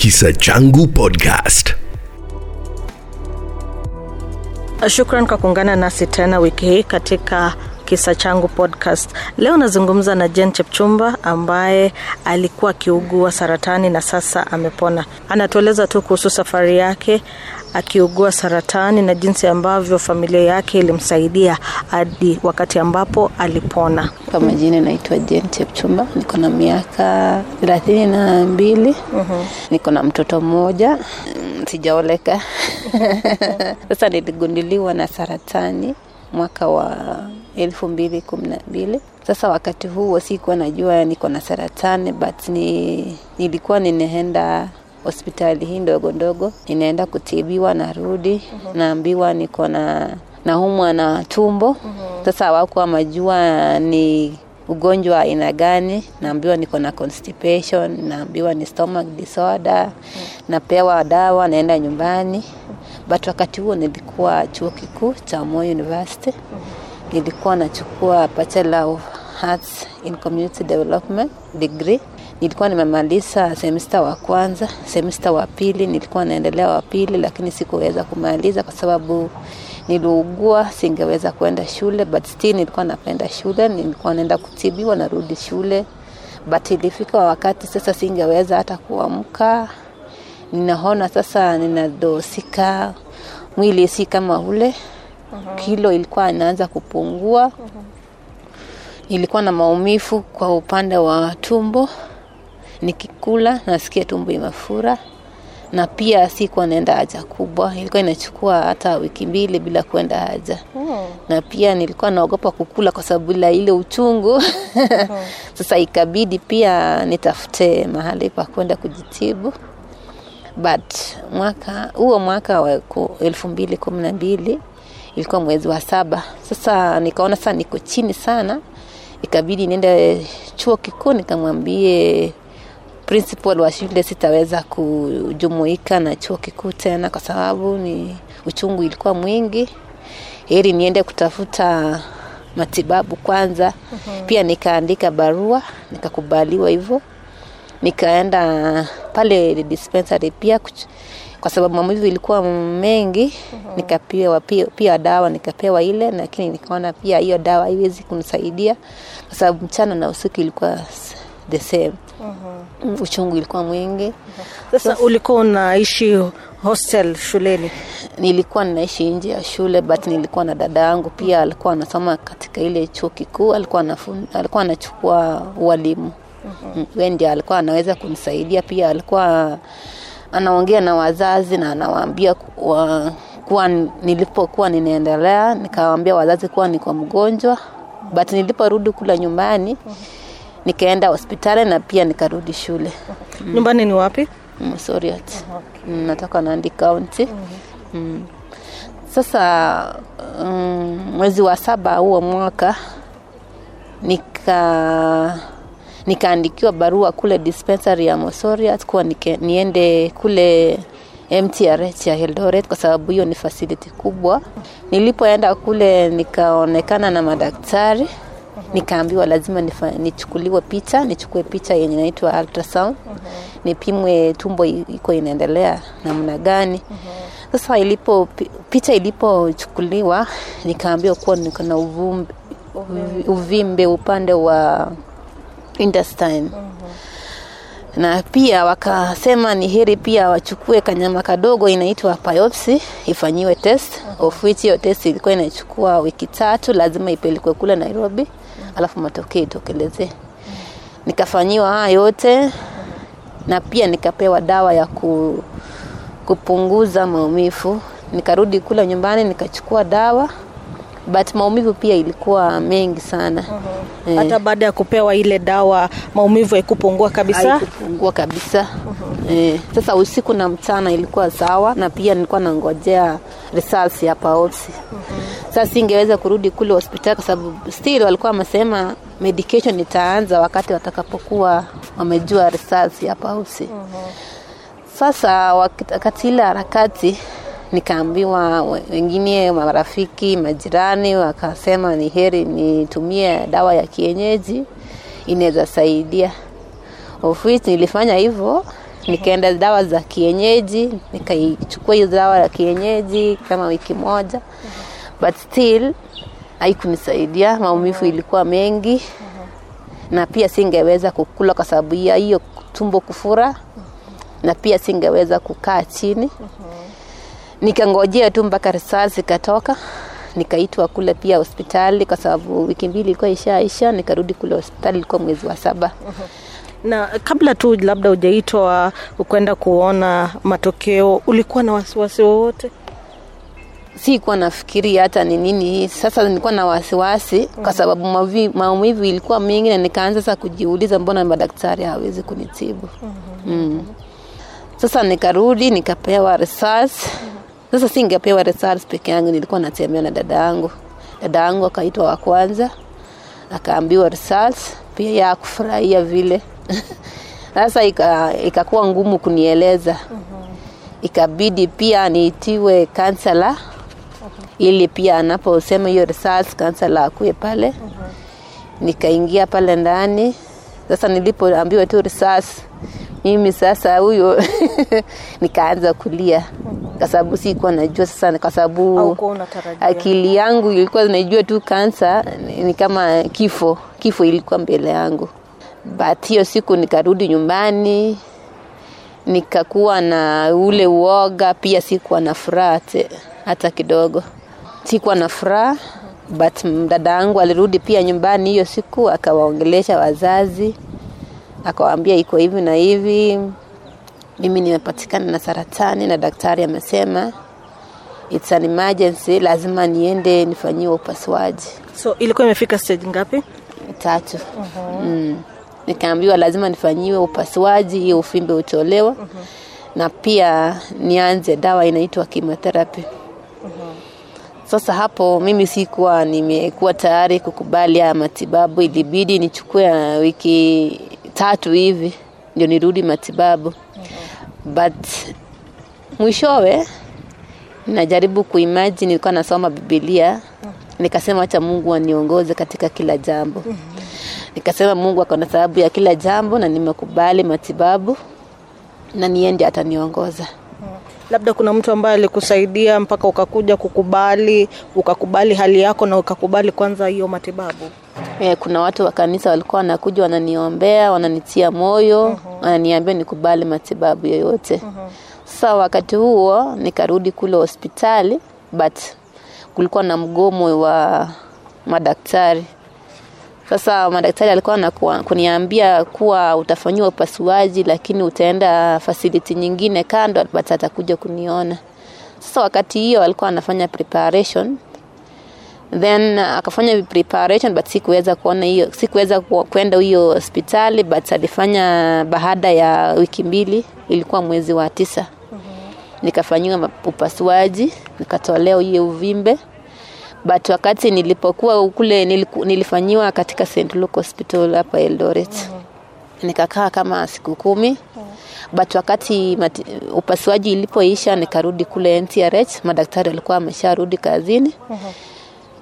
Kisa Changu Podcast. Shukran kwa kuungana nasi tena wiki hii katika kisa changu podcast. Leo nazungumza na Jen Chepchumba ambaye alikuwa akiugua saratani na sasa amepona. Anatueleza tu kuhusu safari yake akiugua saratani na jinsi ambavyo familia yake ilimsaidia hadi wakati ambapo alipona. Kwa majina naitwa Jen Chepchumba, niko na miaka thelathini na mbili. Niko na mtoto mmoja, mm, sijaoleka. Sasa niligunduliwa na saratani mwaka wa elfu mbili kumi na mbili. Sasa wakati huo sikuwa najua niko na saratani but ni, nilikuwa ninaenda hospitali hii ndogo ndogo, ninaenda kutibiwa, narudi naambiwa niko na naumwa na tumbo. Sasa wakuwa majua ni ugonjwa wa aina gani. Naambiwa niko na constipation, naambiwa ni stomach disorder, napewa dawa, naenda nyumbani. But wakati huo nilikuwa chuo kikuu cha Moi University, nilikuwa nachukua Bachelor of Arts in Community Development degree. Nilikuwa nimemaliza semista wa kwanza, semista wa pili nilikuwa naendelea wa pili, lakini sikuweza kumaliza kwa sababu niliugua, singeweza kwenda shule, but still nilikuwa napenda shule, nilikuwa naenda kutibiwa, narudi shule, but ilifika wakati sasa singeweza hata kuamka, ninaona sasa ninadosika, mwili si kama ule, kilo ilikuwa inaanza kupungua, nilikuwa na maumivu kwa upande wa tumbo, nikikula nasikia tumbo imefura na pia sikuwa naenda haja kubwa, ilikuwa inachukua hata wiki mbili bila kuenda haja. Na pia nilikuwa naogopa kukula kwa sababu la ile uchungu. Sasa ikabidi pia nitafute mahali pa kwenda kujitibu. But mwaka huo mwaka wa elfu mbili kumi na mbili ilikuwa mwezi wa saba. Sasa nikaona sasa niko chini sana. Ikabidi niende chuo kikuu nikamwambie principal wa shule sitaweza kujumuika na chuo kikuu tena kwa sababu ni uchungu ilikuwa mwingi. Heri niende kutafuta matibabu kwanza. Pia nikaandika barua nikakubaliwa hivyo. Nikaenda pale dispensary pia kuch- kwa sababu maumivu ilikuwa mengi. Nikapewa pia, pia dawa nikapewa ile lakini nikaona pia hiyo dawa haiwezi kunisaidia kwa sababu mchana na usiku ilikuwa the same. Mm, uchungu ilikuwa mwingi. Sasa ulikuwa unaishi hostel shuleni? nilikuwa ninaishi nje ya shule but nilikuwa na dada yangu pia alikuwa anasoma katika ile chuo kikuu alikuwa anafun, alikuwa anachukua ualimu mm ndio alikuwa anaweza kunisaidia pia alikuwa anaongea na wazazi na anawaambia kuwa, kuwa nilipokuwa ninaendelea nikawaambia wazazi kuwa niko mgonjwa but niliporudi kula nyumbani nikaenda hospitali na pia nikarudi shule Nyumbani ni wapi? Msoriat. Okay. natoka Nandi County. Mm. Sasa mm, mwezi wa saba huo mwaka nika nikaandikiwa barua kule dispensary ya Mosoriat kuwa nike, niende kule MTRH ya Eldoret kwa sababu hiyo ni facility kubwa. Nilipoenda kule nikaonekana na madaktari nikaambiwa lazima nifa, nichukuliwe picha nichukue picha yenye inaitwa ultrasound. Nipimwe tumbo iko inaendelea namna gani. Sasa ilipo picha ilipochukuliwa nikaambiwa kuwa niko na uvimbe. upande wa intestine na pia wakasema ni heri pia wachukue kanyama kadogo inaitwa biopsy ifanyiwe test of which hiyo test ilikuwa inachukua wiki tatu lazima ipelekwe kule nairobi alafu matokeo itokelezee. Nikafanyiwa haya yote na pia nikapewa dawa ya ku, kupunguza maumivu. Nikarudi kule nyumbani nikachukua dawa but maumivu pia ilikuwa mengi sana. Eh. Hata baada ya kupewa ile dawa maumivu haikupungua kabisa? haikupungua kabisa. Eh, sasa usiku na mchana ilikuwa sawa na pia nilikuwa nangojea results ya biopsy. Sasa singeweza kurudi kule hospitali kwa sababu still walikuwa wamesema medication itaanza wakati watakapokuwa wamejua results ya biopsy. Sasa wak- wakati ile harakati nikaambiwa wengine marafiki majirani wakasema ni heri nitumie dawa ya kienyeji inaweza saidia. Of nilifanya hivyo nikaenda dawa za kienyeji nikaichukua hiyo dawa ya kienyeji kama wiki moja. But still haikunisaidia maumivu ilikuwa mengi. Na pia singeweza kukula kwa sababu ya hiyo tumbo kufura. Na pia singeweza kukaa chini nikangojea tu mpaka risasi zikatoka. Nikaitwa kule pia hospitali kwa sababu wiki mbili ilikuwa ishaisha nikarudi kule hospitali ilikuwa mwezi wa saba. Na kabla tu labda ujaitwa ukwenda kuona matokeo ulikuwa na wasiwasi wowote? Sikuwa nafikiria hata ni nini. Sasa nilikuwa na wasiwasi kwa sababu maumivu ilikuwa mingi na nikaanza sasa kujiuliza mbona madaktari hawezi kunitibu. Mm. sasa nikarudi nikapewa risasi sasa singepewa results peke yangu nilikuwa natembea na dada yangu. Dada yangu akaitwa wa kwanza akaambiwa results pia ya kufurahia vile. Sasa ika- ngumu kunieleza. Ikabidi pia niitiwe kansela ili pia anaposema hiyo results kansela akuwe pale. Nikaingia pale ndani. Sasa nilipoambiwa tu risasi mimi sasa huyo nikaanza kulia. Kwa sababu sikuwa najua sasa kwa sababu akili yangu ilikuwa najua tu kansa ni kama kifo kifo ilikuwa mbele yangu. But hiyo siku nikarudi nyumbani nikakuwa na ule uoga pia sikuwa na furaha hata kidogo. Sikuwa na furaha but dada yangu alirudi pia nyumbani hiyo siku akawaongelesha wazazi akawaambia iko hivi na hivi. Mimi nimepatikana na saratani na daktari amesema it's an emergency lazima niende nifanyiwe upasuaji. So ilikuwa imefika stage ngapi? Tatu. Mm. nikaambiwa lazima nifanyiwe upasuaji hiyo ufimbe utolewa na pia nianze dawa inaitwa chemotherapy. Sasa hapo mimi sikuwa nimekuwa tayari kukubali haya matibabu. Ilibidi nichukue uh, wiki tatu hivi ndio nirudi matibabu. But mwishowe najaribu kuimagine nilikuwa nasoma bibilia nikasema acha mungu aniongoze katika kila jambo. Nikasema mungu akona sababu ya kila jambo na nimekubali matibabu na niende ataniongoza labda kuna mtu ambaye alikusaidia mpaka ukakuja kukubali ukakubali hali yako na ukakubali kwanza hiyo matibabu? E, kuna watu wa kanisa walikuwa wanakuja wananiombea wananitia moyo wananiambia nikubali matibabu yoyote. Sasa wakati huo nikarudi kule hospitali but kulikuwa na mgomo wa madaktari sasa madaktari alikuwa kuniambia kuwa utafanyiwa upasuaji lakini utaenda facility nyingine kando but atakuja kuniona. Sasa wakati hiyo alikuwa anafanya preparation. Then akafanya preparation but sikuweza kuona hiyo sikuweza kwenda hiyo hospitali but alifanya baada ya wiki mbili ilikuwa mwezi wa tisa. Nikafanyiwa upasuaji nikatolewa hiyo uvimbe but wakati nilipokuwa kule nilifanyiwa katika St. Luke Hospital hapa Eldoret. Nikakaa kama siku kumi. But wakati mati, upasuaji ilipoisha nikarudi kule NTRH madaktari walikuwa wamesharudi kazini.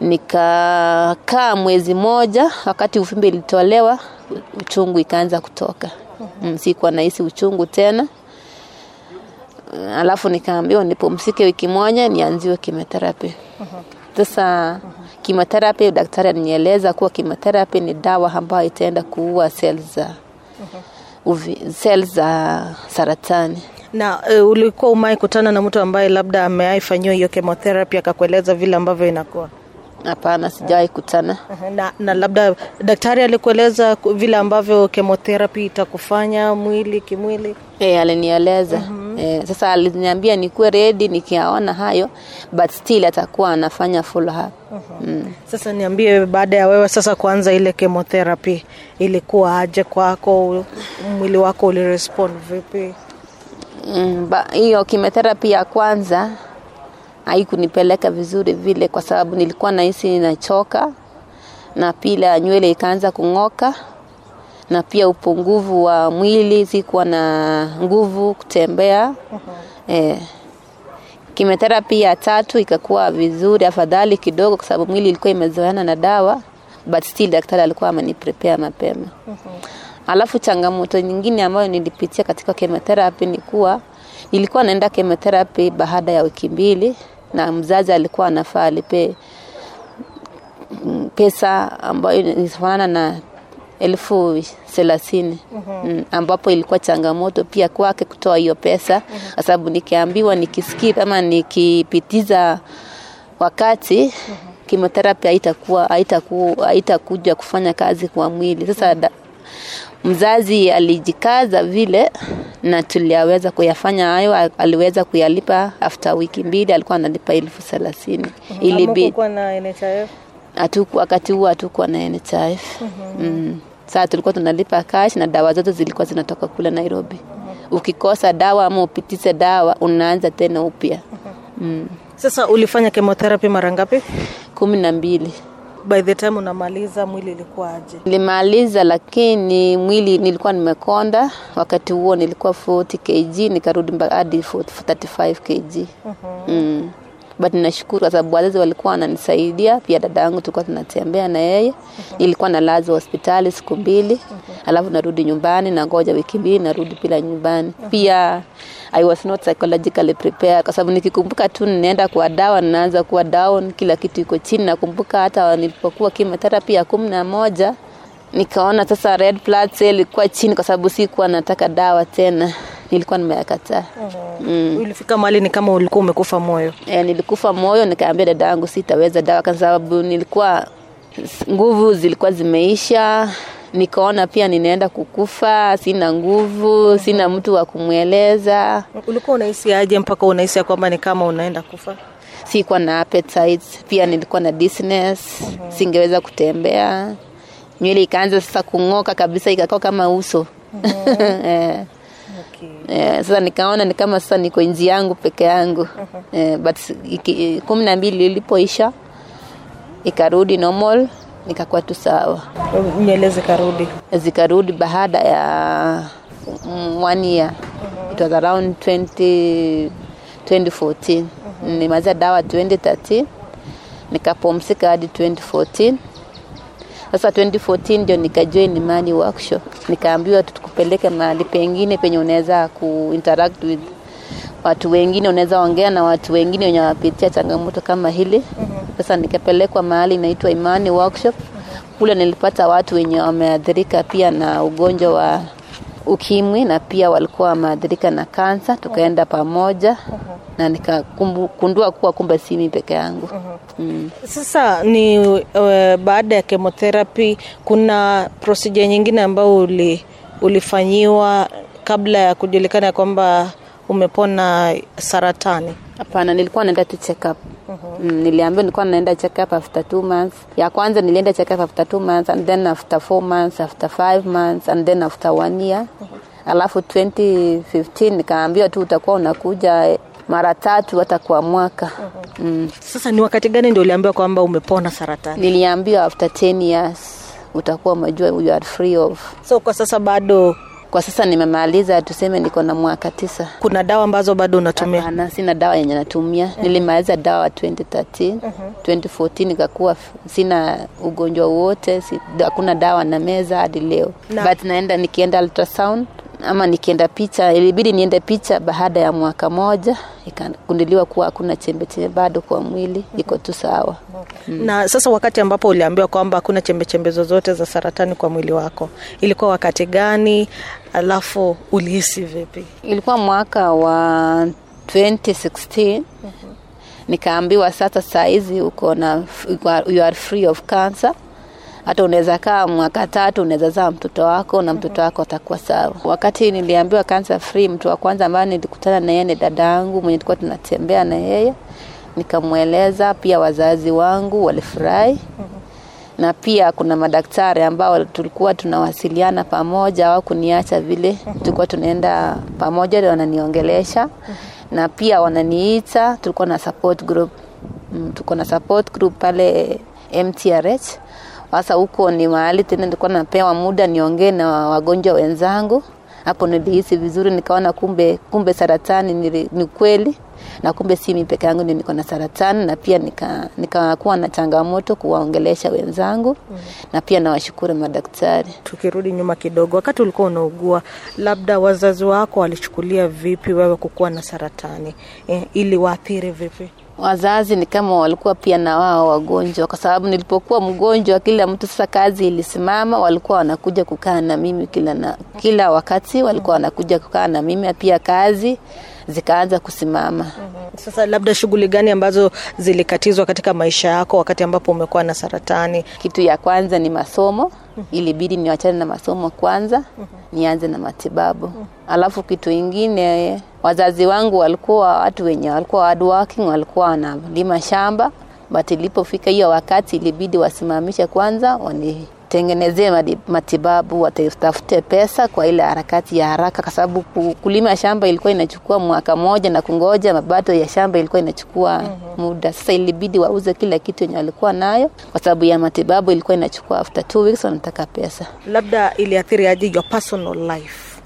Nikakaa mwezi moja wakati uvimbe ilitolewa uchungu ikaanza kutoka. Mm, sikuwa nahisi uchungu tena. Alafu nikaambiwa nipumzike wiki moja nianziwe chemotherapy sasa chemotherapy daktari alinieleza kuwa chemotherapy ni dawa ambayo itaenda kuua cells za cells za saratani. Na uh, ulikuwa umai kutana na mtu ambaye labda ameaifanyiwa hiyo chemotherapy akakueleza vile ambavyo inakuwa? Hapana sijawahi kutana na, na labda daktari alikueleza vile ambavyo chemotherapy itakufanya mwili kimwili? E, alinieleza. Mm-hmm. E, sasa aliniambia nikuwe redi nikiaona hayo but still atakuwa anafanya full up. Mm. sasa niambie baada ya wewe sasa kuanza ile chemotherapy ilikuwa aje kwako? Mwili wako ulirespond vipi? Mm, ba- hiyo chemotherapy ya kwanza haikunipeleka vizuri vile kwa sababu nilikuwa nahisi ninachoka na pila nywele ikaanza kung'oka na pia upungufu wa mwili sikuwa na nguvu kutembea. Eh, chemotherapy ya tatu ikakuwa vizuri afadhali kidogo kwa sababu mwili ilikuwa imezoeana na dawa but still daktari alikuwa ameniprepare mapema. Alafu changamoto nyingine ambayo nilipitia katika chemotherapy ni kuwa nilikuwa naenda chemotherapy baada ya wiki mbili, na mzazi alikuwa anafaa alipe mm, pesa ambayo inafanana na elfu thelathini. Mm, ambapo ilikuwa changamoto pia kwake kutoa hiyo pesa kwa sababu nikiambiwa nikisikia ama nikipitiza wakati chemotherapy haitakuwa haitaku- haitakuja kufanya kazi kwa mwili. Sasa da, mzazi alijikaza vile na tuliaweza kuyafanya hayo aliweza kuyalipa after wiki mbili alikuwa analipa elfu thelathini. Ilibidi. Hatuku wakati huo hatukuwa na NHIF. Mm. Saa tulikuwa tunalipa cash na dawa zote zilikuwa zinatoka kule Nairobi. Ukikosa dawa ama upitize dawa unaanza tena upya. Mm. Sasa ulifanya chemotherapy mara ngapi? kumi na mbili By the time unamaliza mwili ilikuwa aje? nilimaliza, lakini mwili nilikuwa nimekonda. Wakati huo nilikuwa 40 kg, nikarudi hadi 35 kg. Mm. But nashukuru kwa sababu wazazi walikuwa wananisaidia, pia dada yangu tulikuwa tunatembea na yeye. Nilikuwa nalaza hospitali siku mbili, alafu narudi nyumbani, nangoja wiki mbili, narudi bila nyumbani. Pia I was not psychologically prepared kwa sababu nikikumbuka tu ninaenda kwa dawa, ninaanza kuwa down, kila kitu iko chini. Nakumbuka hata nilipokuwa chemotherapy ya kumi na moja nikaona sasa red blood cell ilikuwa chini kwa sababu sikuwa nataka dawa tena, nilikuwa nimeyakataa. Mm. Ulifika mahali ni kama ulikuwa umekufa moyo. E, nilikufa moyo, nikaambia dada yangu sitaweza dawa kwa sababu nilikuwa nguvu zilikuwa zimeisha. Nikaona pia ninaenda kukufa, sina nguvu, sina mtu wa kumweleza, Ulikuwa unahisi aje mpaka unahisi ya kwamba ni kama unaenda kufa? sikuwa na appetite, pia nilikuwa na dizziness, singeweza kutembea. Nywele ikaanza sasa kung'oka kabisa, ikakuwa kama uso eh. Okay. Eh, sasa nikaona ni kama sasa niko nji yangu peke yangu. Eh, but kumi na mbili ilipoisha ikarudi normal nikakuwa tu sawa. Nywele zikarudi. zikarudi baada ya mm, one year. It was around 20, 2014 nimaliza dawa 2013 nikapumzika hadi 2014 sasa 2014 ndio nikajoin Imani workshop. Nikaambiwa tukupeleke mahali pengine penye unaweza kuinteract with watu wengine unaweza ongea na watu wengine wenye wapitia changamoto kama hili. Sasa nikapelekwa mahali inaitwa Imani workshop. Kule nilipata watu wenye wameathirika pia na ugonjwa wa ukimwi na pia walikuwa wameathirika na kansa tukaenda pamoja na nikakundua kuwa kumbe si mimi peke yangu mm. Sasa ni uh, baada ya chemotherapy kuna procedure nyingine ambayo uli, ulifanyiwa kabla ya kujulikana ya kwamba umepona saratani. Hapana, nilikuwa naenda tu check up. Mm, niliambiwa nilikuwa naenda check up after two months. Ya kwanza nilienda check up after two months and then after four months, after five months and then after one year. Alafu 2015 nikaambiwa tu utakuwa unakuja mara tatu hata kwa mwaka. Mm. Sasa ni wakati gani ndio uliambiwa kwamba umepona saratani? Niliambiwa after 10 years utakuwa umejua you are free of. So kwa sasa bado Kwa sasa nimemaliza, tuseme niko na mwaka tisa. kuna dawa ambazo bado unatumia? Hapana, sina dawa yenye natumia. Nilimaliza dawa 2013. 2014 nikakuwa sina ugonjwa wote, hakuna dawa na meza hadi leo. Na- But naenda nikienda ultrasound ama nikienda picha, ilibidi niende picha baada ya mwaka moja, ikagunduliwa kuwa hakuna chembe chembe bado kwa mwili, iko tu sawa. Na sasa wakati ambapo uliambiwa kwamba hakuna chembechembe zozote za saratani kwa mwili wako, ilikuwa wakati gani? Alafu ulihisi vipi? Ilikuwa mwaka wa 2016 nikaambiwa sasa saa hizi uko na you are free of cancer hata unaweza kaa mwaka tatu unaweza zaa mtoto wako na mtoto wako atakuwa sawa. Wakati niliambiwa cancer free mtu wa kwanza ambaye nilikutana na yeye ni dada yangu mwenye tulikuwa tunatembea na yeye. Nikamweleza pia wazazi wangu walifurahi. Na pia kuna madaktari ambao tulikuwa tunawasiliana pamoja au kuniacha vile tulikuwa tunaenda pamoja wananiongelesha. Na pia wananiita tulikuwa na support group. Mm, tuko na support group pale mtrh sasa huko ni mahali tena nilikuwa napewa muda niongee na wagonjwa wenzangu. Hapo nilihisi vizuri nikaona kumbe kumbe saratani ni, ni kweli na kumbe si mimi peke yangu niko na saratani na pia nikakuwa nika na changamoto kuwaongelesha wenzangu mm. na pia nawashukuru madaktari. Tukirudi nyuma kidogo wakati ulikuwa unaugua labda wazazi wako walichukulia vipi wewe kukuwa na saratani? Eh, ili waathiri vipi wazazi ni kama walikuwa pia na wao wagonjwa kwa sababu nilipokuwa mgonjwa kila mtu sasa kazi ilisimama walikuwa wanakuja kukaa na mimi kila, na, kila wakati walikuwa wanakuja kukaa na mimi pia kazi zikaanza kusimama sasa labda shughuli gani ambazo zilikatizwa katika maisha yako wakati ambapo umekuwa na saratani? Kitu ya kwanza ni masomo. Ilibidi niwachane na masomo kwanza nianze na matibabu. Alafu kitu ingine wazazi wangu walikuwa watu wenye walikuwa hardworking walikuwa wanalima shamba. But ilipofika hiyo wakati ilibidi wasimamishe kwanza wani tengenezee matibabu watafute pesa kwa ile harakati ya haraka kwa sababu kulima shamba ilikuwa inachukua mwaka moja na kungoja mabato ya shamba ilikuwa inachukua mm-hmm. muda. Sasa ilibidi wauze kila kitu yenye walikuwa nayo kwa sababu ya matibabu ilikuwa inachukua after two weeks wanataka pesa. Labda iliathiri aje your personal life?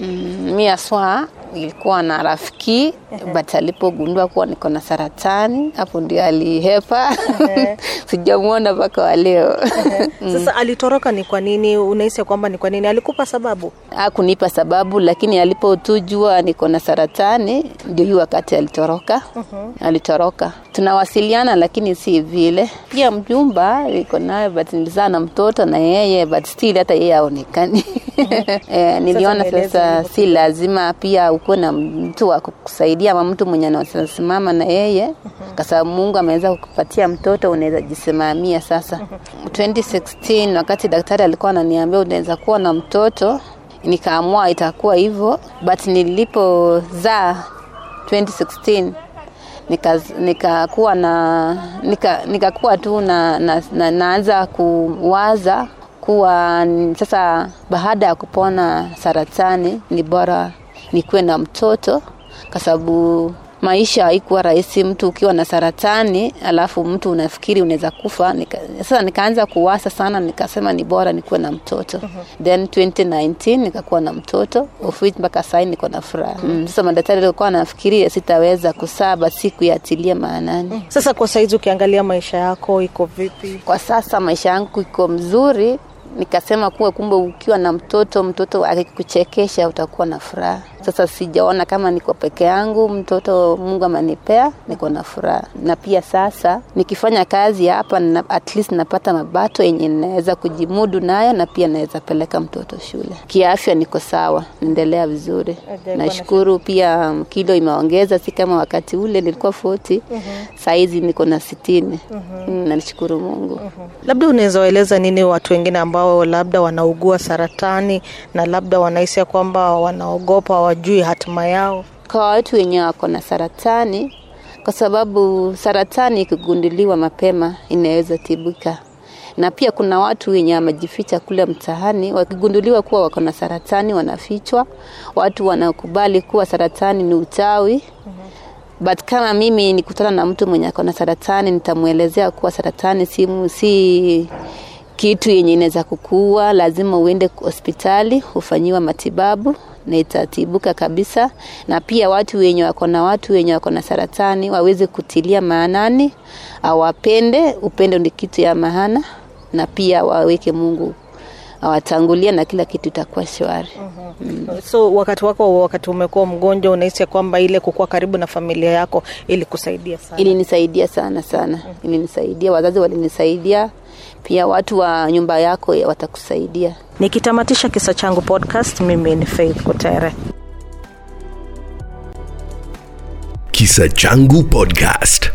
Mm, mi aswa ilikuwa na rafiki but alipogundua kuwa niko na saratani hapo ndio alihepa. Sijamwona mpaka wa leo. Sasa alitoroka ni kwa nini? Unahisi kwamba ni kwa nini? Alikupa sababu? Hakunipa sababu lakini alipotujua niko na saratani ndio hii wakati alitoroka. Uh-huh. alitoroka tunawasiliana lakini si vile pia mjumba iko naye, but nilizaa na mtoto na yeye but still hata yeye aonekani E, niliona sasa, sasa si lazima pia ukuwe na mtu wa kukusaidia ama mtu mwenye anasimama na yeye uh-huh. kwa sababu mungu ameweza kukupatia mtoto unaweza jisimamia sasa uh-huh. 2016 wakati daktari alikuwa ananiambia unaweza kuwa na mtoto nikaamua itakuwa hivyo but nilipozaa 2016 nikakuwa nika na nikakuwa nika tu na, na, na naanza kuwaza kuwa sasa baada ya kupona saratani ni bora nikuwe na mtoto kwa sababu maisha haikuwa rahisi mtu ukiwa na saratani alafu mtu unafikiri unaweza kufa nika, sasa nikaanza kuwasa sana nikasema ni bora nikuwe na mtoto uh-huh. then 2019 nikakuwa na mtoto of which mpaka sai niko na furaha uh-huh. mm, sasa madaktari walikuwa nafikiria sitaweza kusaba si yatilia maanani uh-huh. sasa kwa saizi ukiangalia maisha yako iko vipi kwa sasa maisha yangu iko mzuri nikasema kuwa kumbe ukiwa na mtoto mtoto akikuchekesha utakuwa na furaha sasa sijaona kama niko peke yangu mtoto mungu amenipea niko na furaha. Na pia sasa nikifanya kazi hapa na, at least napata mabato yenye naweza kujimudu nayo na pia naweza peleka mtoto shule. Kiafya niko sawa naendelea vizuri. Nashukuru pia kilo imeongeza si kama wakati ule nilikuwa 40 mm -hmm. saizi niko na sitini. Mm -hmm. nashukuru mungu. Mm -hmm. labda unaweza waeleza nini watu wengine ambao labda wanaugua saratani na labda wanahisi kwamba wanaogopa hawajui hatima yao. Kwa watu wenye wako na saratani kwa sababu saratani ikigunduliwa mapema inaweza tibika. Na pia kuna watu wenye wamejificha kule mtaani wakigunduliwa kuwa wako na saratani wanafichwa. Watu wanakubali kuwa saratani ni uchawi. Mm-hmm. but kama mimi nikutana na mtu mwenye ako na saratani nitamwelezea kuwa saratani si, si kitu yenye inaweza kukua lazima uende hospitali ufanyiwa matibabu na itatibuka kabisa. Na pia watu wenye wako na watu wenye wako na saratani waweze kutilia maanani awapende upendo ni kitu ya maana na pia waweke mungu awatangulia na kila kitu itakuwa shwari. Mm. so wakati wako wakati umekuwa mgonjwa unahisi kwamba ile kukuwa karibu na familia yako ilikusaidia sana? Ilinisaidia sana sana. Mm-hmm. ilinisaidia wazazi walinisaidia pia watu wa nyumba yako watakusaidia. Nikitamatisha kisa changu podcast mimi ni faith kutere. Kisa changu podcast